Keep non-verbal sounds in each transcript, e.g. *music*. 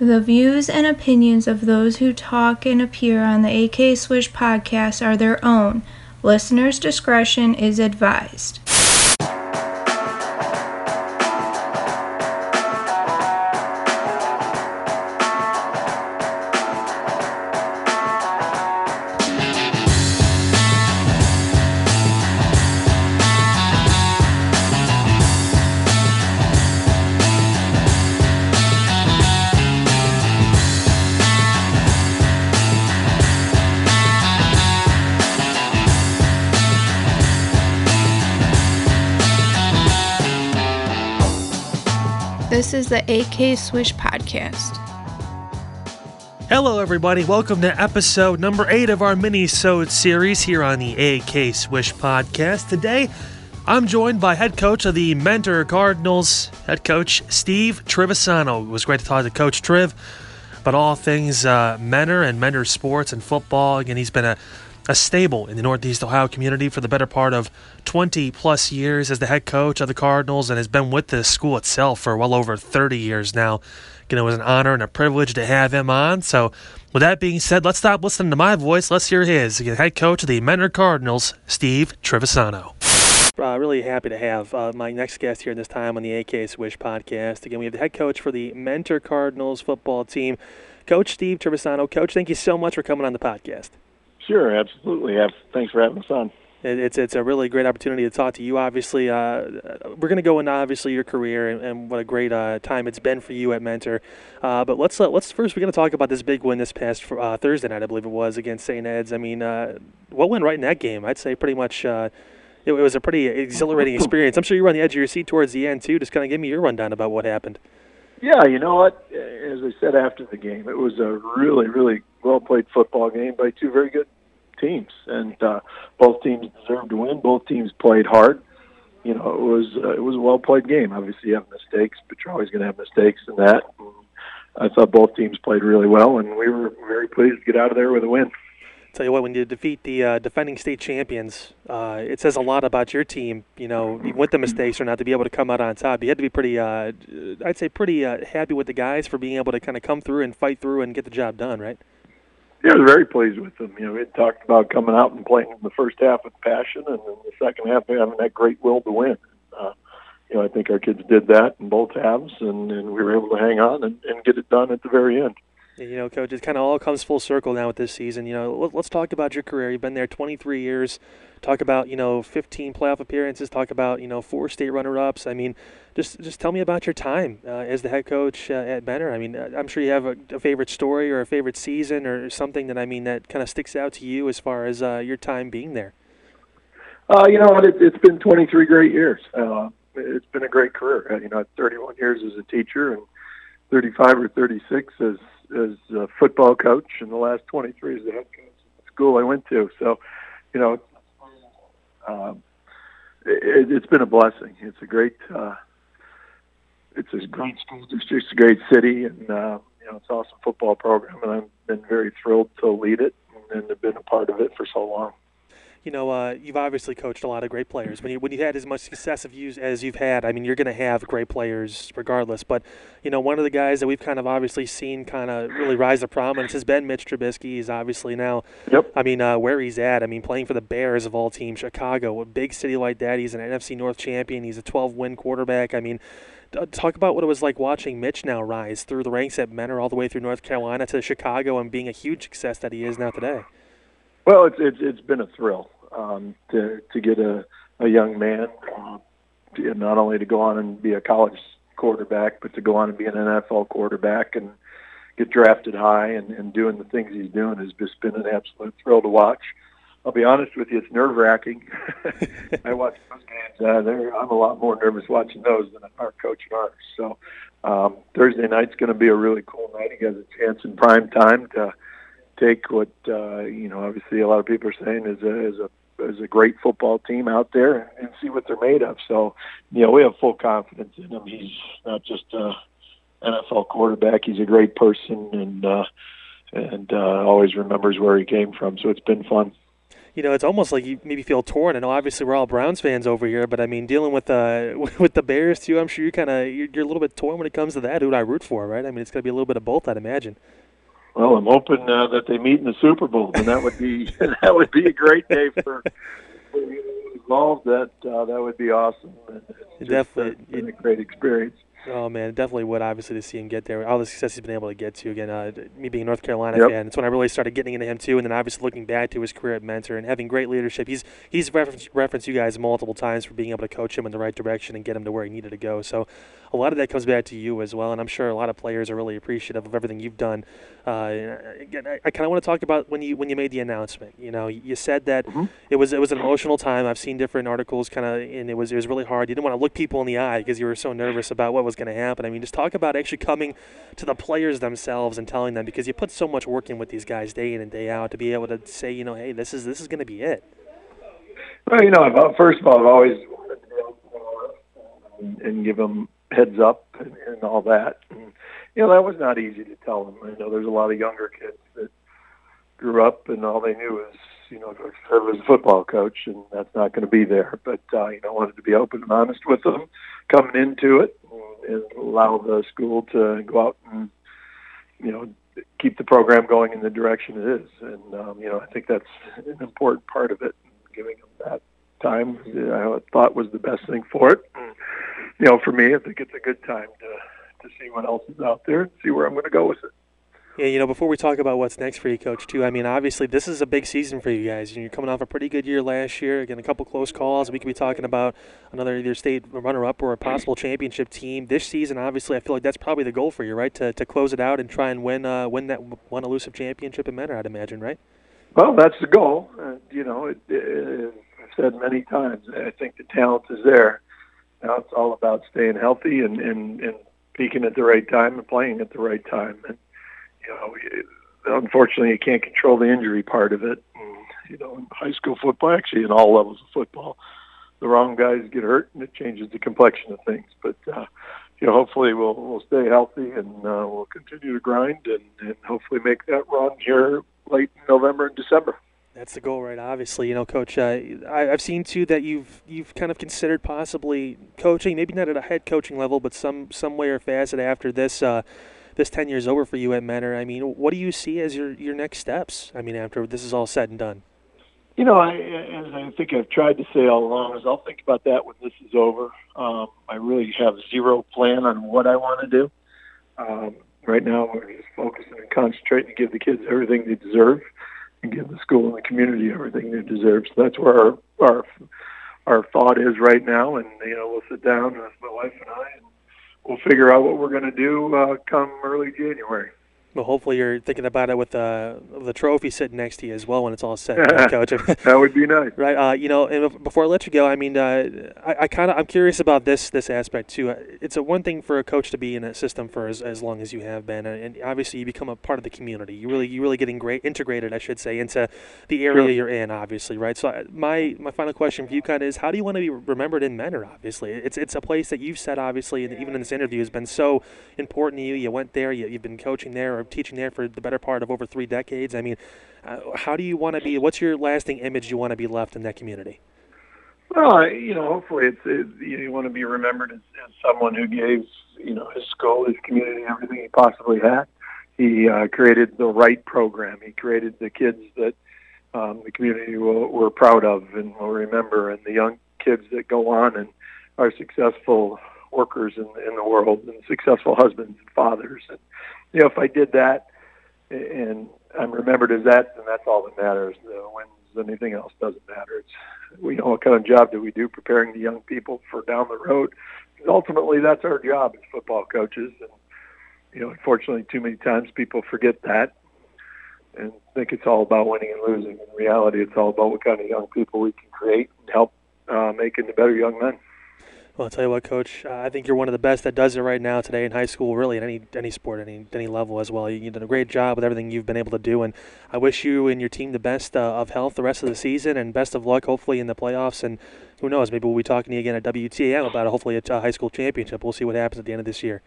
The views and opinions of those who talk and appear on the AK Swish podcast are their own. Listener's discretion is advised. This is the AK Swish podcast. Hello, everybody. Welcome to episode number eight of our mini-sode series here on the AK Swish podcast. Today, I'm joined by head coach of the Mentor Cardinals, head coach Steve Trivisano. It was great to talk to Coach Triv about all things uh, Mentor and Mentor sports and football. Again, he's been a a stable in the Northeast Ohio community for the better part of 20 plus years as the head coach of the Cardinals and has been with the school itself for well over 30 years now. Again, it was an honor and a privilege to have him on. So, with that being said, let's stop listening to my voice. Let's hear his. Again, head coach of the Mentor Cardinals, Steve Trivisano. Uh, really happy to have uh, my next guest here this time on the AK Swish podcast. Again, we have the head coach for the Mentor Cardinals football team, Coach Steve Trivisano. Coach, thank you so much for coming on the podcast. Sure, absolutely. Thanks for having us on. It's it's a really great opportunity to talk to you. Obviously, uh, we're going to go into obviously your career and, and what a great uh, time it's been for you at Mentor. Uh, but let's uh, let's first we're going to talk about this big win this past uh, Thursday night, I believe it was against St. Ed's. I mean, uh, what went right in that game? I'd say pretty much. It, it, was a pretty exhilarating *laughs* experience. I'm sure you were on the edge of your seat towards the end too. Just kind of give me your rundown about what happened. Yeah, you know what? As I said after the game, it was a really, really well played football game by two very good teams, and uh, both teams deserved to win. Both teams played hard. You know, it was uh, it was a well played game. Obviously, you have mistakes, but you're always going to have mistakes in that. I thought both teams played really well, and we were very pleased to get out of there with a win. Tell you what, when you defeat the uh, defending state champions, uh, it says a lot about your team. You know, with the mistakes or not, to be able to come out on top. You had to be pretty, uh, I'd say, pretty uh, happy with the guys for being able to kind of come through and fight through and get the job done, right? Yeah, was very pleased with them. You know, we had talked about coming out and playing in the first half with passion, and then the second half having that great will to win. Uh, you know, I think our kids did that in both halves, and, and we were able to hang on and, and get it done at the very end. You know, coach, it kind of all comes full circle now with this season. You know, let's talk about your career. You've been there 23 years. Talk about you know 15 playoff appearances. Talk about you know four state runner-ups. I mean, just just tell me about your time uh, as the head coach uh, at Mentor. I mean, uh, I'm sure you have a, a, favorite story or a favorite season or something that I mean that kind of sticks out to you as far as uh, your time being there. Uh, you know what? It, it's been 23 great years. Uh, it's been a great career. You know, 31 years as a teacher and 35 or 36 as as a football coach, and the last 23 as the head coach at the school I went to. So, you know, um, it, it's been a blessing. It's a great, uh, it's a great school district, it's a great city, and uh, you know, it's an awesome football program, and I've been very thrilled to lead it and have been a part of it for so long you know, uh, you've obviously coached a lot of great players. When you when you had as much success of you as you've had, I mean, you're going to have great players regardless. But you know, one of the guys that we've kind of obviously seen kind of really rise to prominence has been Mitch Trubisky. He's obviously now, yep. I mean, uh, where he's at. I mean, playing for the Bears of all teams, Chicago, a big city like that. He's an NFC North champion. He's a 12-win quarterback. I mean. Talk about what it was like watching Mitch now rise through the ranks at Mentor all the way through North Carolina to Chicago and being a huge success that he is now today. Well, it's it's, it's been a thrill um, to to get a, a young man uh, not only to go on and be a college quarterback, but to go on and be an NFL quarterback and get drafted high and, and doing the things he's doing has just been an absolute thrill to watch. I'll be honest with you, it's nerve wracking. *laughs* I watch those games. Uh, I'm a lot more nervous watching those than our coaching ours. So um, Thursday night's going to be a really cool night. He has a chance in prime time to take what uh, you know. Obviously, a lot of people are saying is a is a is a great football team out there and see what they're made of. So, you know, we have full confidence in him. He's not just a NFL quarterback; he's a great person and uh, and uh, always remembers where he came from. So it's been fun. you know, it's almost like you maybe feel torn. I know obviously we're all Browns fans over here, but I mean, dealing with uh *laughs* with the Bears too, I'm sure you kind of you're, you're, a little bit torn when it comes to that. Who do I root for, right? I mean, it's going to be a little bit of both, I'd imagine. Well, I'm hoping uh, that they meet in the Super Bowl, and that would be *laughs* that would be a great day for, for involved. That uh, that would be awesome. It's Definitely, been a great experience. Oh man, definitely would obviously to see him get there. All the success he's been able to get to. Again, uh, me being a North Carolina yep. fan, it's when I really started getting into him too. And then obviously looking back to his career at Mentor and having great leadership. He's he's referenced, referenced you guys multiple times for being able to coach him in the right direction and get him to where he needed to go. So a lot of that comes back to you as well. And I'm sure a lot of players are really appreciative of everything you've done. Uh, again, I, I kind of want to talk about when you when you made the announcement. You know, you said that mm-hmm. it was it was an emotional time. I've seen different articles, kind of, and it was it was really hard. You didn't want to look people in the eye because you were so nervous about what was going to happen. I mean, just talk about actually coming to the players themselves and telling them because you put so much work in with these guys day in and day out to be able to say, you know, hey, this is this is going to be it. Well, you know, first of all, I've always wanted to and give them heads up and, and all that. And, you know, that was not easy to tell them. I know there's a lot of younger kids that grew up and all they knew was, you know, serve as a football coach, and that's not going to be there. But uh, you know, I wanted to be open and honest with them coming into it, and, allow the school to go out and, you know, keep the program going in the direction it is. And um, you know, I think that's an important part of it. Giving them that time, I thought was the best thing for it. And, you know, for me, I think it's a good time to to see what else is out there and see where I'm going to go with it. Yeah, you know, before we talk about what's next for you, Coach, too, I mean, obviously this is a big season for you guys. You're coming off a pretty good year last year. Again, a couple close calls. We could be talking about another either state runner-up or a possible championship team this season. Obviously, I feel like that's probably the goal for you, right? To, to close it out and try and win uh, win that one elusive championship in Mentor, I'd imagine, right? Well, that's the goal. Uh, you know, it, it, I've said many times. I think the talent is there. Now it's all about staying healthy and, and, and peaking at the right time and playing at the right time. And you know, unfortunately, you can't control the injury part of it. And, you know, in high school football, actually in all levels of football, the wrong guys get hurt and it changes the complexion of things. But uh, you know, hopefully we'll we'll stay healthy and uh, we'll continue to grind and, and hopefully make that run here late November and December. That's the goal, right? Obviously, you know, Coach. Uh, I, have seen too that you've you've kind of considered possibly coaching, maybe not at a head coaching level, but some some way or facet after this uh, this ten years over for you at Mentor. I mean, what do you see as your your next steps? I mean, after this is all said and done. You know, I, as I think I've tried to say all along, is I'll think about that when this is over. Um, I really have zero plan on what I want to do. Um, right now, we're just focusing and concentrating to give the kids everything they deserve and give the school and the community everything they deserve. So that's where our our our thought is right now. And you know, we'll sit down with my wife and I, and we'll figure out what we're going to do uh, come early January. Well, hopefully you're thinking about it with uh, the trophy sitting next to you as well when it's all said, right, *laughs* Coach. that would be nice, right? Uh, you know, and before I let you go, I mean, uh, I, I kind of I'm curious about this this aspect too. It's a one thing for a coach to be in a system for as, as long as you have been, and obviously you become a part of the community. You really you really getting great integrated, I should say, into the area sure. you're in, obviously, right? So uh, my my final question for you kind of is, how do you want to be remembered in Mentor? Obviously, it's it's a place that you've said, obviously, and even in this interview has been so important to you. You went there, you, you've been coaching there teaching there for the better part of over three decades. I mean, uh, how do you want to be? What's your lasting image you want to be left in that community? Well, you know, hopefully it's it, you want to be remembered as, as someone who gave you know his school, his community, everything he possibly had. He uh, created the right program. He created the kids that um, the community will, were proud of and will remember, and the young kids that go on and are successful workers in, in the world and successful husbands and fathers. And you know, if I did that, and I'm remembered as that, and that's all that matters. The wins, anything else doesn't matter. It's we know what kind of job do we do preparing the young people for down the road. Ultimately, that's our job as football coaches, and you know, unfortunately, too many times people forget that and think it's all about winning and losing. In reality, it's all about what kind of young people we can create and help uh, make into better young men. Well, I'll tell you what, Coach. Uh, I think you're one of the best that does it right now today in high school, really, in any any sport, any any level as well. You've done a great job with everything you've been able to do, and I wish you and your team the best uh, of health the rest of the season, and best of luck, hopefully, in the playoffs. And who knows, maybe we'll be talking to you again at WTAM about hopefully a, a high school championship. We'll see what happens at the end of this year.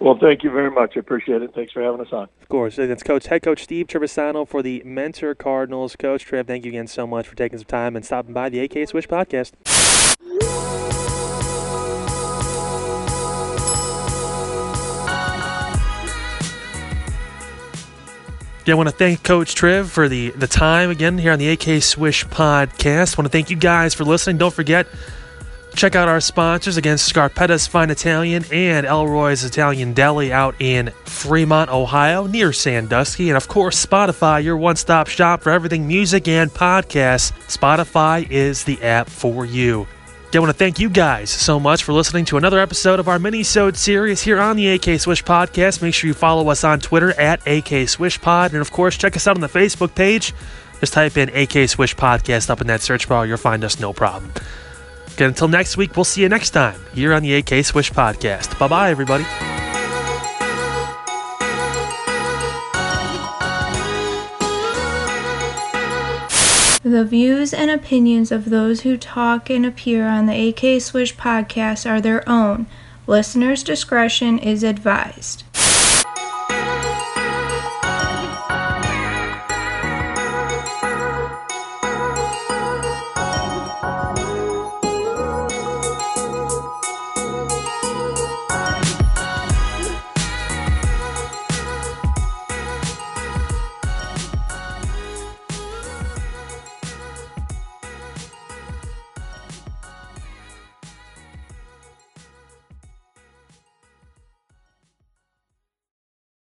Well, thank you very much. I appreciate it. Thanks for having us on. Of course. It's Coach, Head Coach Steve Trivisano for the Mentor Cardinals. Coach Trev, thank you again so much for taking some time and stopping by the AK Swish podcast. Yeah, I want to thank Coach Triv for the, the time again here on the AK Swish podcast. I want to thank you guys for listening. Don't forget, check out our sponsors again Scarpetta's Fine Italian and Elroy's Italian Deli out in Fremont, Ohio, near Sandusky. And of course, Spotify, your one stop shop for everything music and podcasts. Spotify is the app for you. I want to thank you guys so much for listening to another episode of our mini-sode series here on the AK Swish Podcast. Make sure you follow us on Twitter at AK Swish Pod. And of course, check us out on the Facebook page. Just type in AK Swish Podcast up in that search bar. You'll find us no problem. Again, until next week, we'll see you next time here on the AK Swish Podcast. Bye bye, everybody. The views and opinions of those who talk and appear on the AK Swish podcast are their own. Listener's discretion is advised.